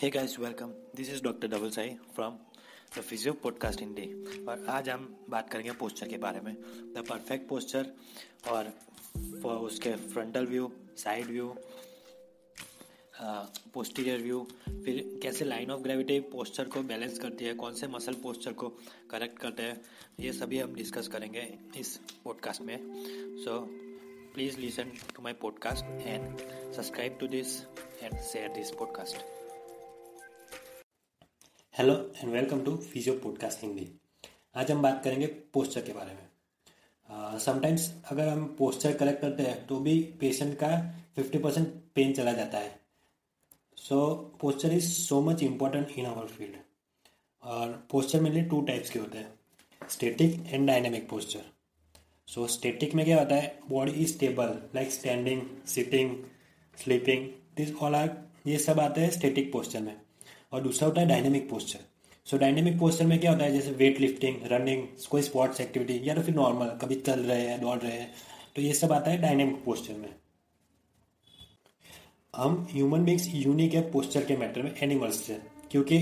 Hey guys welcome this is doctor double Sai from the physio podcast Hindi और आज हम बात करेंगे पोस्चर के बारे में. द परफेक्ट पोस्चर और उसके frontal view side view posterior view फिर कैसे लाइन ऑफ़ ग्रेविटी पोस्चर को बैलेंस करती है, कौन से मसल पोस्चर को करेक्ट करते हैं, ये सभी हम डिस्कस करेंगे इस पॉडकास्ट में. So please listen to my podcast and subscribe to this and share this podcast hello and welcome to physio podcast Hindi आज हम बात करेंगे पोस्चर के बारे में। समटाइम्स uh, अगर हम पोस्चर करेक्ट करते हैं तो भी पेशेंट का 50 परसेंट पेन चला जाता है। So posture is so much important in our field और पोस्चर मेनली टू टाइप्स के होते हैं static and dynamic posture so static में क्या होता है? Body is stable like standing sitting sleeping this all are ये सब आते हैं स्टेटिक पोस्चर में। और दूसरा होता है dynamic posture so dynamic posture में क्या होता है? जैसे वेट लिफ्टिंग रनिंग कोई स्पोर्ट्स एक्टिविटी या तो फिर नॉर्मल कभी चल रहे हैं, दौड़ रहे हैं तो ये सब आता है डायनेमिक पोस्चर में. हम ह्यूमन बींग्स यूनिक है पोस्चर के मैटर में एनिमल्स से, क्योंकि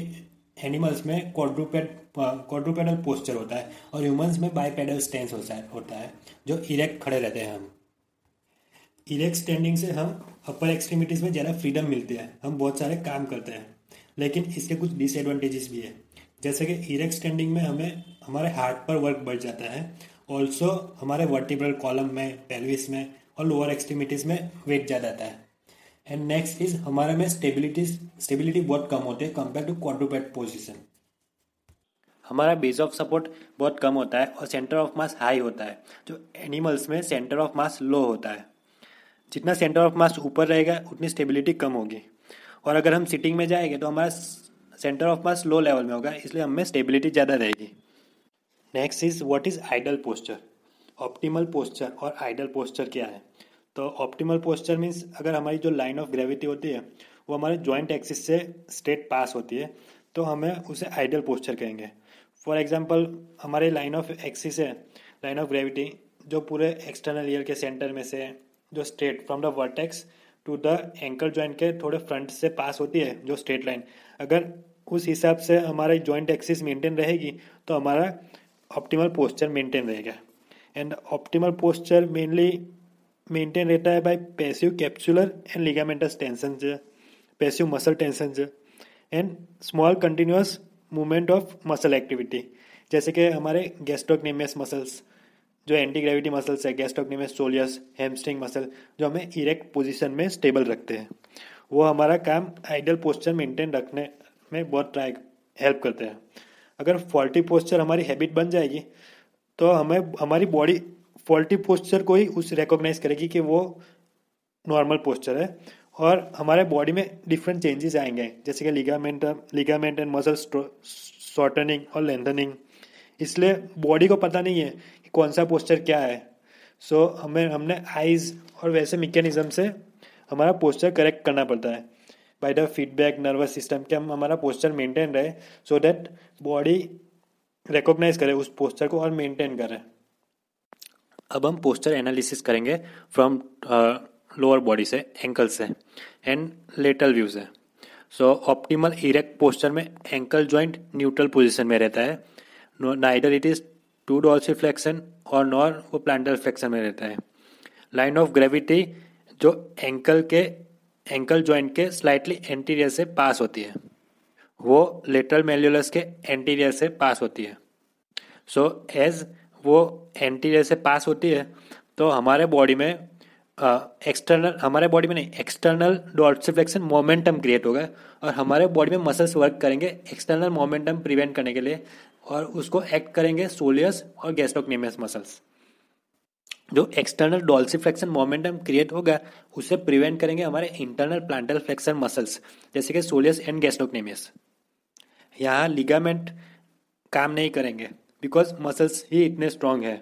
एनिमल्स में क्वाड्रूपेड क्वाड्रूपेडल पोस्चर होता है और ह्यूमंस में बाईपेडल है, होता है, जो इरेक्ट खड़े रहते हैं हम. इरेक्ट स्टैंडिंग से हम अपर एक्सट्रीमिटीज़ में ज़्यादा फ्रीडम मिलती है. हम बहुत सारे काम करते हैं. लेकिन इसके कुछ डिसएडवांटेजेस भी है। जैसे कि इरेक्ट स्टैंडिंग में हमें, हमारे हार्ट पर वर्क बढ़ जाता है। ऑल्सो हमारे वर्टिब्रल कॉलम में पेल्विस में और लोअर एक्सट्रीमिटीज में वेट ज़्यादा आता है। एंड नेक्स्ट इज़ हमारे में स्टेबिलिटी स्टेबिलिटी बहुत कम होती है कंपेयर टू क्वाड्रूपेड पोजिशन हमारा बेस ऑफ़ सपोर्ट बहुत कम होता है और सेंटर ऑफ़ मास हाई होता है। जो एनिमल्स में सेंटर ऑफ़ मास लो होता है। जितना सेंटर ऑफ़ मास ऊपर रहेगा, उतनी स्टेबिलिटी कम होगी। और अगर हम सिटिंग में जाएँगे तो हमारा centre of mass low level में होगा, इसलिए हमें स्टेबिलिटी ज़्यादा रहेगी। Next is what is ideal posture optimal posture और आइडल पोस्चर क्या है? तो ऑप्टिमल पोस्चर मीन्स अगर हमारी जो लाइन ऑफ़ ग्रेविटी होती है, वो हमारे जॉइंट एक्सिस से स्ट्रेट पास होती है तो हमें उसे आइडल पोस्चर कहेंगे। फॉर एग्ज़ाम्पल हमारे लाइन ऑफ़ एक्सिस है लाइन ऑफ़ ग्रेविटी जो पूरे एक्सटर्नल ईयर के सेंटर में से, जो straight from the vertex to the ankle joint के थोड़े फ्रंट से पास होती है, जो स्ट्रेट लाइन अगर उस हिसाब से हमारी जॉइंट एक्सिस मेंटेन रहेगी तो हमारा ऑप्टिमल पोस्चर मेंटेन रहेगा. And optimal posture mainly maintain रहता है by passive capsular and ligamentous tension passive muscle tension and small continuous movement of muscle activity जैसे कि हमारे गैस्ट्रोकनेमियस मसल्स जो एंटी ग्रेविटी मसल्स है गैस्ट्रोकनेमियस सोलियस हेमस्ट्रिंग मसल जो हमें इरेक्ट पोजीशन में स्टेबल रखते हैं। वो हमारा काम आइडल पोस्चर मेंटेन रखने में बहुत ट्राई हेल्प करते हैं। अगर फॉल्टी पोस्चर हमारी हैबिट बन जाएगी तो हमें, हमारी बॉडी फॉल्टी पोस्चर को ही उस रिकोगनाइज करेगी कि वो नॉर्मल पोस्चर है। और हमारे बॉडी में डिफरेंट चेंजेस आएँगे, जैसे कि ligament ligament and muscle shortening और लेंथनिंग इसलिए बॉडी को पता नहीं है कि कौन सा पोस्चर क्या है? सो so, हमें हमने आइज़ और वैसे मिकेनिज्म से हमारा पोस्चर करेक्ट करना पड़ता है। By the feedback nervous system के हम हमारा पोस्चर मेंटेन रहे सो दैट बॉडी रिकॉग्नाइज करे उस पोस्चर को और मेंटेन करे। अब हम पोस्चर एनालिसिस करेंगे फ्रॉम लोअर बॉडी से एंकल से एंड लेटल व्यू से। सो ऑप्टिमल इरेक्ट पोस्चर में एंकल ज्वाइंट न्यूट्रल पोजिशन में रहता है। Neither it is to dorsiflexion और नॉर वो प्लांटर फ्लेक्शन में रहता है। लाइन ऑफ़ ग्रेविटी जो एंकल के एंकल जॉइंट के स्लाइटली एंटीरियर से पास होती है। वो लेटरल मेल्यूलस के एंटीरियर से पास होती है। सो so, एज वो एंटीरियर से पास होती है तो हमारे बॉडी में एक्सटर्नल हमारे बॉडी में नहीं एक्सटर्नल डॉर्सिफ्लेक्शन मोमेंटम क्रिएट होगा और हमारे बॉडी में मसल्स वर्क करेंगे एक्सटर्नल मोमेंटम प्रिवेंट करने के लिए। और उसको एक्ट करेंगे सोलियस और गैस्ट्रोकनेमियस मसल्स जो external dorsiflexion momentum create होगा, उसे प्रिवेंट करेंगे हमारे इंटरनल प्लांटल फ्लेक्शन मसल्स जैसे कि सोलियस एंड गैस्ट्रोकनेमियस यहाँ लिगामेंट काम नहीं करेंगे बिकॉज़ मसल्स ही इतने स्ट्रांग है।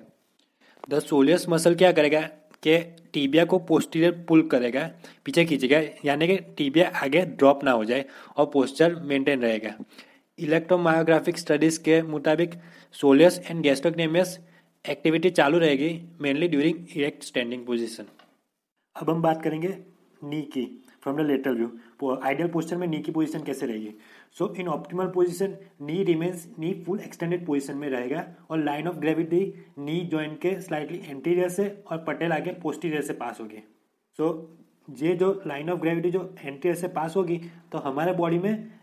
द सोलियस मसल क्या करेगा कि टीबिया को पोस्टीरियर पुल करेगा, पीछे खींचेगा, यानी कि टीबिया आगे ड्रॉप ना हो जाए और पोस्चर मेंटेन रहेगा। इलेक्ट्रोमायोग्राफिक स्टडीज़ के मुताबिक सोलियस एंड गैस्ट्रोकनेमियस एक्टिविटी चालू रहेगी mainly during erect standing position अब हम बात करेंगे नी की from the lateral view ideal posture में नी की पोजिशन कैसे रहेगी? So in optimal position knee remains knee full extended position में रहेगा और line of gravity knee joint के स्लाइटली एंटीरियर से और पटेल आगे पोस्टीरियर से पास होगी। सो so, ये जो लाइन ऑफ़ ग्रेविटी जो एंटीरियर से पास होगी तो हमारे बॉडी में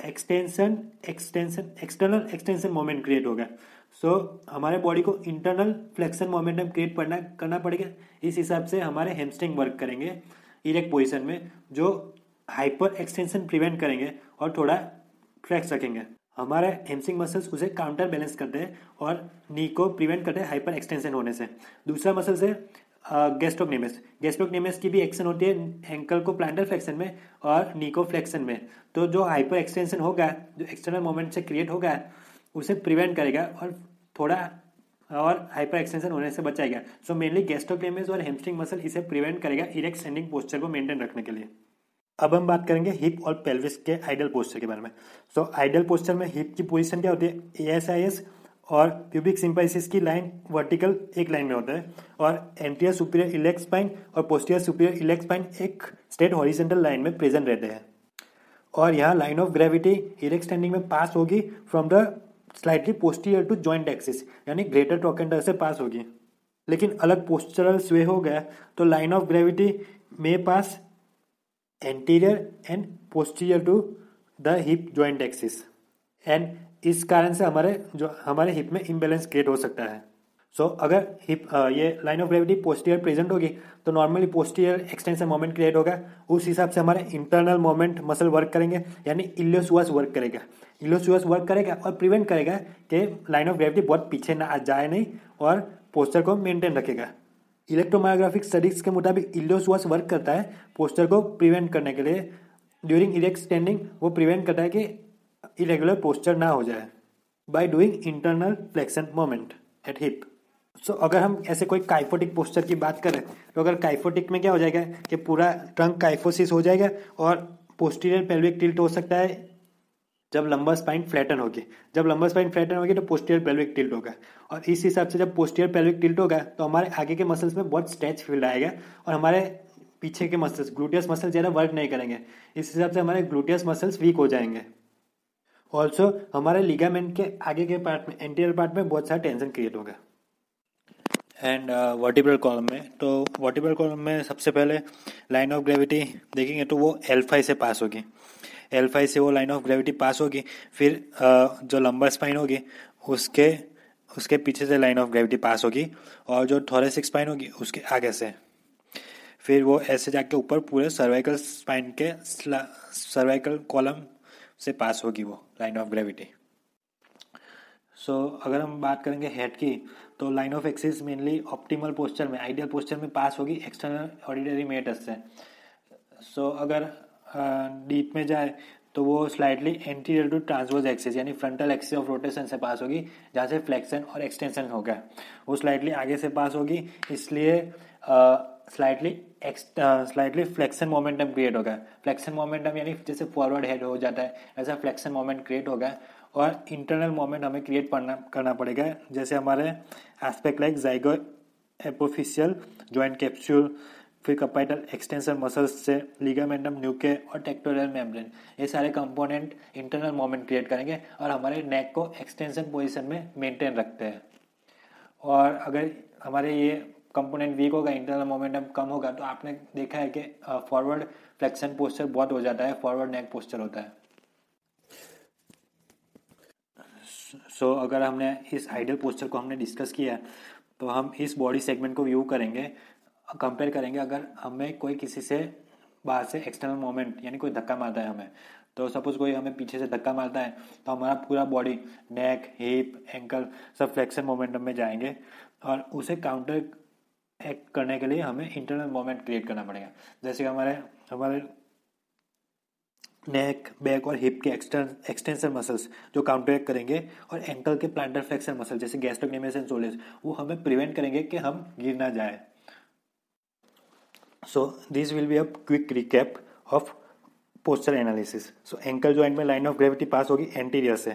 extension extension external extension moment create होगा सो so, हमारे बॉडी को इंटरनल फ्लेक्शन मोमेंटम क्रिएट करना करना पड़ेगा। इस हिसाब से हमारे हेमस्ट्रिंग वर्क करेंगे इरेक्ट पोजिशन में जो हाइपर एक्सटेंशन प्रिवेंट करेंगे और थोड़ा फ्लेक्स रखेंगे। हमारे हेमस्ट्रिंग मसल्स उसे काउंटर बैलेंस करते हैं और नी को प्रिवेंट करते हैं हाइपर एक्सटेंशन होने से। दूसरा मसल्स से गेस्ट्रोकनेमस गेस्ट्रोकनेमस की भी एक्शन होती है एंकल को प्लांटर फ्लेक्शन में और नी को फ्लेक्शन में। तो जो हाइपर एक्सटेंशन होगा जो एक्सटर्नल मोमेंट से क्रिएट होगा उसे प्रिवेंट करेगा और थोड़ा और हाइपर एक्सटेंशन होने से बचाएगा। सो मेनली गेस्ट्रोक्लेमिस और हेमस्ट्रिंग मसल इसे प्रिवेंट करेगा इरेक्ट स्टैंडिंग पोस्चर को मेंटेन रखने के लिए। अब हम बात करेंगे हिप और पेल्विस के आइडल पोस्चर के बारे में। सो आइडल पोस्चर में हिप की पोजीशन क्या होती है? ए एस आई एस और प्यूबिक सिंपाइसिस की लाइन वर्टिकल एक लाइन में होता है और एंटीरियर सुपीरियर इलेक्ट स्पाइन और पोस्टियर सुपीरियर इलेक्ट स्पाइन एक स्टेट हॉरिजेंटल लाइन में प्रेजेंट रहते हैं। और यहाँ line of gravity erect standing में पास होगी from the slightly posterior to joint axis यानी ग्रेटर ट्रोकेंडर से पास होगी। लेकिन अलग पोस्टरल स्वे हो गया तो लाइन ऑफ़ ग्रेविटी में pass anterior and posterior to the hip joint axis and इस कारण से हमारे जो हमारे हिप में इम्बेलेंस क्रिएट हो सकता है। सो so, अगर हिप ये line of gravity posterior present होगी तो normally posterior extension moment create होगा। उस हिसाब से हमारे इंटरनल मोमेंट मसल वर्क करेंगे यानी इलियोसुअस वर्क करेगा। इलियोसुअस वर्क करेगा और प्रिवेंट करेगा कि लाइन ऑफ़ ग्रेविटी बहुत पीछे ना जाए नहीं और पोस्टर को मेंटेन रखेगा। इलेक्ट्रोमायोग्राफिक स्टडीज़ के मुताबिक इलियोसुअस वर्क करता है पोस्टर को प्रिवेंट करने के लिए। ड्यूरिंग इरेक्ट स्टैंडिंग वो प्रिवेंट करता है कि इरेगुलर पोस्टर ना हो जाए by doing internal flexion moment at hip सो अगर हम ऐसे कोई काइफोटिक पोस्टर की बात करें तो अगर काइफोटिक में क्या हो जाएगा कि पूरा ट्रंक काइफोसिस हो जाएगा और पोस्टीरियर पेल्विक टिल्ट हो सकता है जब लंबा स्पाइन फ्लैटन होगी जब लंबा स्पाइन फ्लैटन होगी तो पोस्टीरियर पेल्विक टिल्ट होगा। और इस हिसाब से जब पोस्टीरियर पेल्विक टिल्ट होगा तो हमारे आगे के मसल्स में बहुत स्ट्रेच फील आएगा और हमारे पीछे के मसल्स ग्लूटियस मसल ज़्यादा वर्क नहीं करेंगे। इस हिसाब से हमारे ग्लूटियस मसल्स वीक हो जाएँगे। ऑल्सो हमारे लिगामेंट के आगे के पार्ट में एंटीरियर पार्ट में बहुत सारा टेंशन क्रिएट होगा। एंड वर्टिब्रल कॉलम में तो वर्टिब्रल कॉलम में सबसे पहले लाइन ऑफ़ ग्रेविटी देखेंगे तो वो एल्फाई से पास होगी। एल्फाई से वो लाइन ऑफ़ ग्रेविटी पास होगी फिर uh, जो लंबा स्पाइन होगी उसके उसके पीछे से लाइन ऑफ़ ग्रेविटी पास होगी और जो थोरेसिक स्पाइन होगी उसके आगे से। फिर वो ऐसे जाके ऊपर पूरे सर्वाइकल स्पाइन के सर्वाइकल कॉलम से पास होगी वो लाइन ऑफ़ ग्रेविटी सो अगर हम बात करेंगे हेड की तो line of axis mainly optimal posture में आइडियल पोस्चर में पास होगी एक्सटर्नल ऑडिटरी मेटस से. सो so, अगर डीप में जाए तो वो slightly anterior to transverse axis यानी फ्रंटल एक्सिस ऑफ़ रोटेशन से पास होगी जहाँ से फ्लेक्शन और एक्सटेंशन होगा वो स्लाइटली आगे से पास होगी इसलिए slightly slightly flexion momentum create होगा फ्लेक्शन मोमेंटम यानी जैसे फॉरवर्ड हेड हो जाता है, ऐसा फ्लेक्शन मोमेंट क्रिएट होगा और इंटरनल मोमेंट हमें क्रिएट करना करना पड़ेगा। जैसे हमारे aspect like zygapophyseal joint capsule फिर कपाइटल एक्सटेंशन मसल्स से लिगामेंटम न्यूके और टेक्टोरियल मेम्ब्रेन ये सारे कंपोनेंट इंटरनल मोमेंट क्रिएट करेंगे और हमारे नेक को एक्सटेंशन पोजीशन में मेंटेन रखते हैं। और अगर हमारे ये कंपोनेंट वीक होगा इंटरनल मोमेंटम कम होगा तो आपने देखा है कि फॉरवर्ड फ्लेक्शन पोस्चर बहुत हो जाता है फॉरवर्ड नेक पोस्चर होता है। सो so, अगर हमने इस आइडियल पोस्चर को हमने डिस्कस किया तो हम इस बॉडी सेगमेंट को व्यू करेंगे कंपेयर करेंगे। अगर हमें कोई किसी से बाहर से एक्सटर्नल मोमेंट यानी कोई धक्का मारता है हमें तो सपोज़ कोई हमें पीछे से धक्का मारता है तो हमारा पूरा बॉडी नेक हिप एंकल सब फ्लेक्शन मोमेंटम में जाएँगे और उसे काउंटर एक्ट करने के लिए हमें इंटरनल मोमेंट क्रिएट करना पड़ेगा। जैसे कि हमारे हमारे नेक बैक और हिप के एक्सटेंशन मसल्स जो काउंटर करेंगे और एंकल के प्लांटर फ्लेक्सर मसल जैसे गैस्ट्रोक्नेमियस एंड सोलेस वो हमें प्रिवेंट करेंगे कि हम गिर ना जाए। So this will be a quick recap of posture analysis so ankle joint में लाइन ऑफ़ ग्रेविटी पास होगी एंटीरियर से।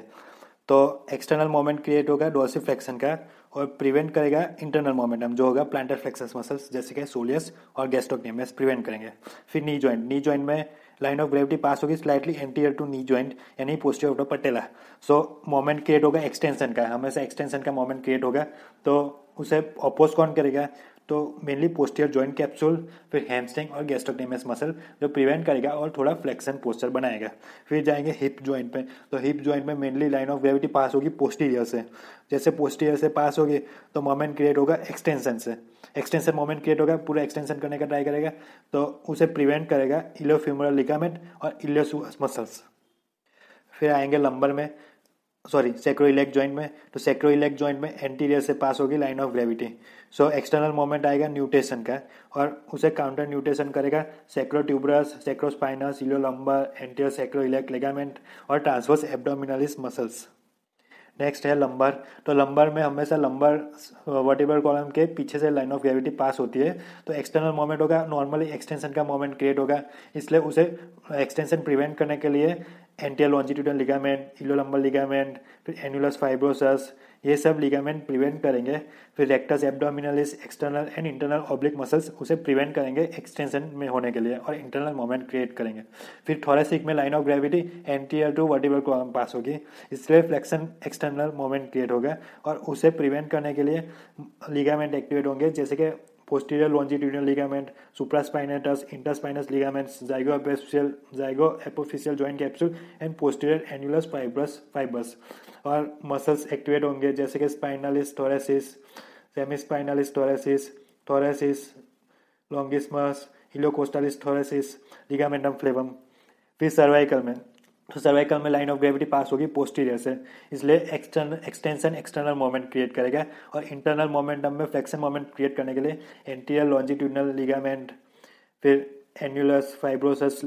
तो एक्सटर्नल मोमेंट क्रिएट होगा डोर्सिफ्लेक्शन का। और प्रिवेंट करेगा इंटरनल मोमेंटम जो होगा प्लांटर फ्लेक्सस मसल्स जैसे कि सोलियस और गैस्ट्रोक्नेमियस प्रिवेंट करेंगे। फिर नी ज्वाइंट नी ज्वाइंट में लाइन ऑफ़ ग्रेविटी पास होगी slightly anterior to knee joint यानी posterior of patella so moment create होगा एक्सटेंशन का, हमेशा एक्सटेंशन का मोमेंट क्रिएट होगा तो उसे अपोज कौन करेगा? तो मेनली पोस्टियर जॉइंट कैप्सूल फिर हैमस्ट्रिंग और गैस्ट्रोक्नेमियस मसल जो प्रिवेंट करेगा और थोड़ा फ्लेक्शन पोस्टर बनाएगा। फिर जाएँगे हिप जॉइंट पे। तो हिप जॉइंट में mainly line of gravity pass होगी पोस्टीरियर से। जैसे पोस्टीरियर से पास होगी तो मोमेंट क्रिएट होगा एक्सटेंशन से। एक्सटेंशन मोमेंट क्रिएट होगा, पूरा एक्सटेंशन करने का ट्राई करेगा तो उसे प्रिवेंट करेगा इलियोफ्यूमरल लिगामेंट और इलियोसुअस मसल्स फिर आएँगे लंबर में। सॉरी सेक्रोइलेक जॉइंट में तो सेक्रोइलेक जॉइंट में एंटीरियर से पास होगी line of gravity so external moment आएगा न्यूटेशन का, और उसे काउंटर न्यूटेशन करेगा sacrotuberous sacrospinous iliolumbar anterior sacroiliac ligament और ट्रांसवर्स एब्डोमिनलिस मसल्स नेक्स्ट है लंबर तो लंबर में हमेशा लंबर वर्टिबल कॉलम के पीछे से लाइन ऑफ़ ग्रेविटी पास होती है तो एक्सटर्नल मोमेंट होगा नॉर्मली एक्सटेंशन का मोमेंट क्रिएट होगा, इसलिए उसे एक्सटेंशन प्रिवेंट करने के लिए anterior longitudinal ligament iliolumbar ligament फिर एनुलस फाइब्रोसस ये सब लिगामेंट प्रिवेंट करेंगे। फिर rectus abdominis external and internal oblique muscles उसे प्रिवेंट करेंगे एक्सटेंशन में होने के लिए और इंटरनल मोमेंट क्रिएट करेंगे। फिर थोरेसिक में line of gravity anterior to vertebral column pass होगी। इसलिए फ्लेक्शन एक्सटर्नल मोमेंट क्रिएट होगा और उसे प्रिवेंट करने के लिए लिगामेंट एक्टिवेट होंगे, जैसे कि posterior longitudinal ligament supraspinatus interspinous ligaments zygapophyseal zygapophyseal joint capsule and posterior annulus fibrosus fibres और मसल्स एक्टिवेट होंगे, जैसे कि spinalis thoracis semispinalis thoracis thoracis longissimus iliocostalis thoracis ligamentum flavum फिर सर्वाइकल में तो सर्वाइकल में लाइन ऑफ़ ग्रेविटी पास होगी posterior से। इसलिए external extension external moment create करेगा और इंटरनल मोमेंटम में फ्लेक्शन मोमेंट क्रिएट करने के लिए एंटीरियर लॉन्जिट्यूडनल लिगामेंट फिर एन्यूलस फाइब्रोसस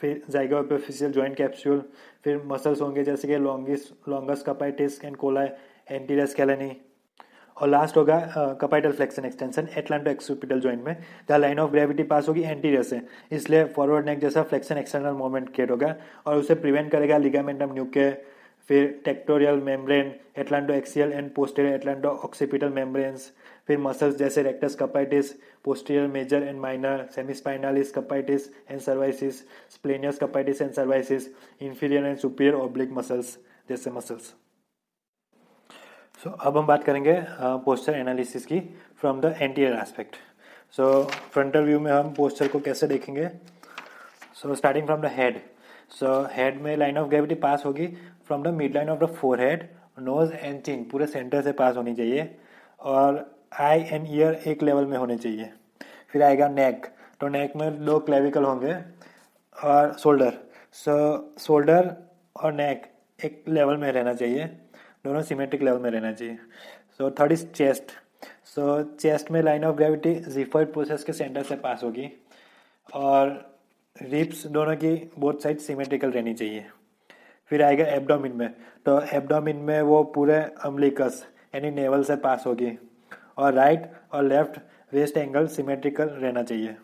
फिर जाइगोपेफिशियल जॉइंट कैप्सूल फिर मसल्स होंगे जैसे कि longis longus capitis and colli anterior scaleni और लास्ट होगा capital flexion extension atlanto occipital joint में, जहाँ लाइन ऑफ़ ग्रेविटी पास होगी एंटीरियर से। इसलिए फॉरवर्ड नेक जैसा फ्लेक्शन एक्सटर्नल मूवमेंट क्रिएट होगा और उसे प्रिवेंट करेगा लिगामेंटम न्यूके फिर tectorial membrane atlanto axial and posterior atlanto occipital membranes फिर मसल्स जैसे rectus capitis posterior major and minor semispinalis capitis and cervicis splenius capitis and cervicis inferior and superior oblique muscles जैसे muscles so अब हम बात करेंगे posture uh, analysis की from the anterior aspect so frontal view में हम posture को कैसे देखेंगे? So starting from the head so head में लाइन ऑफ़ ग्रेविटी पास होगी from the mid line of the forehead nose and chin पूरे centre से पास होनी चाहिए और आई एंड ईयर एक लेवल में होने चाहिए। फिर आएगा नेक तो नेक में दो क्लेविकल होंगे और शोल्डर सो शोल्डर और नेक एक लेवल में रहना चाहिए। दोनों सिमेट्रिक लेवल में रहना चाहिए। So third is chest so chest में line of gravity xiphoid process के सेंटर से पास होगी और रिप्स दोनों की बोथ साइड सिमेट्रिकल रहनी चाहिए। फिर आएगा एब्डोमिन में। तो एब्डोमिन में वो पूरे अम्लिकस यानी नेवल से पास होगी और राइट और लेफ़्ट वेस्ट एंगल सिमेट्रिकल रहना चाहिए।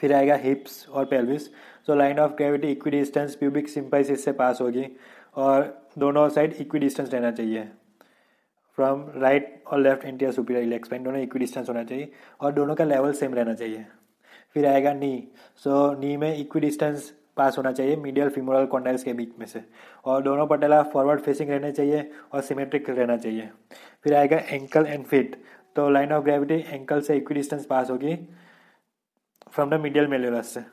फिर आएगा हिप्स और पेल्विस तो line of gravity equidistance pubic symphysis से पास होगी और दोनों साइड इक्वी डिस्टेंस रहना चाहिए। फ्रॉम राइट और left anterior superior iliac spine दोनों इक्वी डिस्टेंस होना चाहिए और दोनों का लेवल सेम रहना चाहिए। फिर आएगा नी सो so, नी में इक्वी डिस्टेंस पास होना चाहिए मीडियल फिमोरल कॉन्डाइल्स के बीच में से। और दोनों पटेला फॉरवर्ड फेसिंग रहने चाहिए और सिमेट्रिक रहना चाहिए। फिर आएगा एंकल एंड फिट तो लाइन ऑफ़ ग्रेविटी एंकल से इक्वी डिस्टेंस पास होगी फ्रॉम द मीडियल मेल्यूलस से।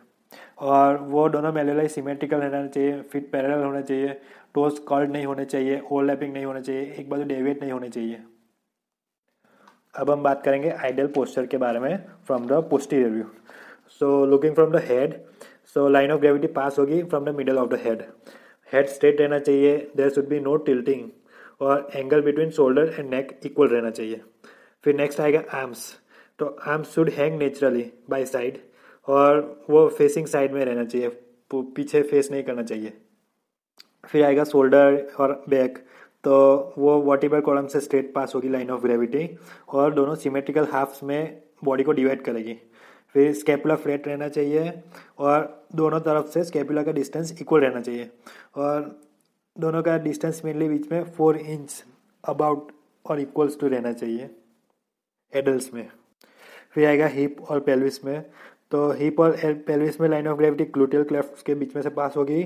और वो दोनों मेल्यूलाई सिमेट्रिकल रहना चाहिए फिट पैरेलल होना चाहिए टोस कर्ड नहीं होने चाहिए ओवरलैपिंग नहीं होने चाहिए, एक बाजू डेविएट नहीं होने चाहिए। अब हम बात करेंगे आइडियल पोस्टर के बारे में from the posterior view so looking from the head so line of gravity pass होगी from the middle of the head head straight रहना चाहिए there should be no tilting और angle between shoulder and neck equal रहना चाहिए। फिर next आएगा arms तो arms should hang naturally by side और वो फेसिंग साइड में रहना चाहिए पीछे फेस नहीं करना चाहिए। फिर आएगा शोल्डर और बैक तो वो वर्टिबल कॉलम से स्ट्रेट पास होगी लाइन ऑफ़ ग्रेविटी और दोनों सिमेट्रिकल हाफ्स में बॉडी को डिवाइड करेगी. फिर स्केपुला फ्लेट रहना चाहिए और दोनों तरफ़ से स्केपुला का डिस्टेंस इक्वल रहना चाहिए. और दोनों का डिस्टेंस मेनली बीच में फोर इंच अबाउट और इक्वल्स टू रहना चाहिए एडल्ट में. फिर आएगा हिप और पेल्विस में. तो हिप और पेल्विस में line of gravity gluteal cleft के बीच में से पास होगी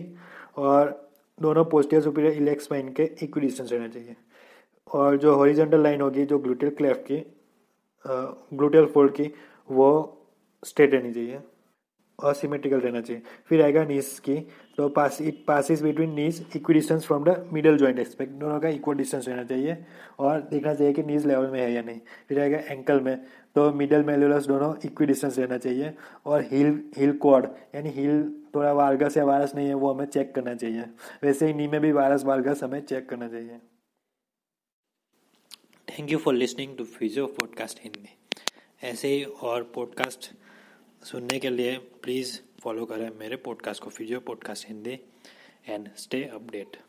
और दोनों पोस्टियर सुपीरियर इलेक्स स्पाइन के इक्वी डिस्टेंस रहना चाहिए। और जो हॉरिजेंटल लाइन होगी, जो ग्लूटियल क्लेफ की ग्लूटियल फोल्ड की, वो स्ट्रेट रहनी चाहिए और सिमेट्रिकल रहना चाहिए। फिर आएगा नीस की। तो pass it passes between knees equidistance from the middle joint aspect दोनों का इक्वल डिस्टेंस रहना चाहिए और देखना चाहिए कि नीज लेवल में है या नहीं। फिर आएगा एंकल में। तो मिडल मेलुलस दोनों इक्वी डिस्टेंस रहना चाहिए और हील हील कॉड यानी हील थोड़ा वार्गस या वायरस नहीं है, वो हमें चेक करना चाहिए। वैसे ही नी में भी वायरस वार्गस हमें चेक करना चाहिए। Thank you for listening to physio podcast Hindi ऐसे ही और पॉडकास्ट सुनने के लिए प्लीज़ फॉलो करें मेरे पॉडकास्ट को physio podcast Hindi and stay update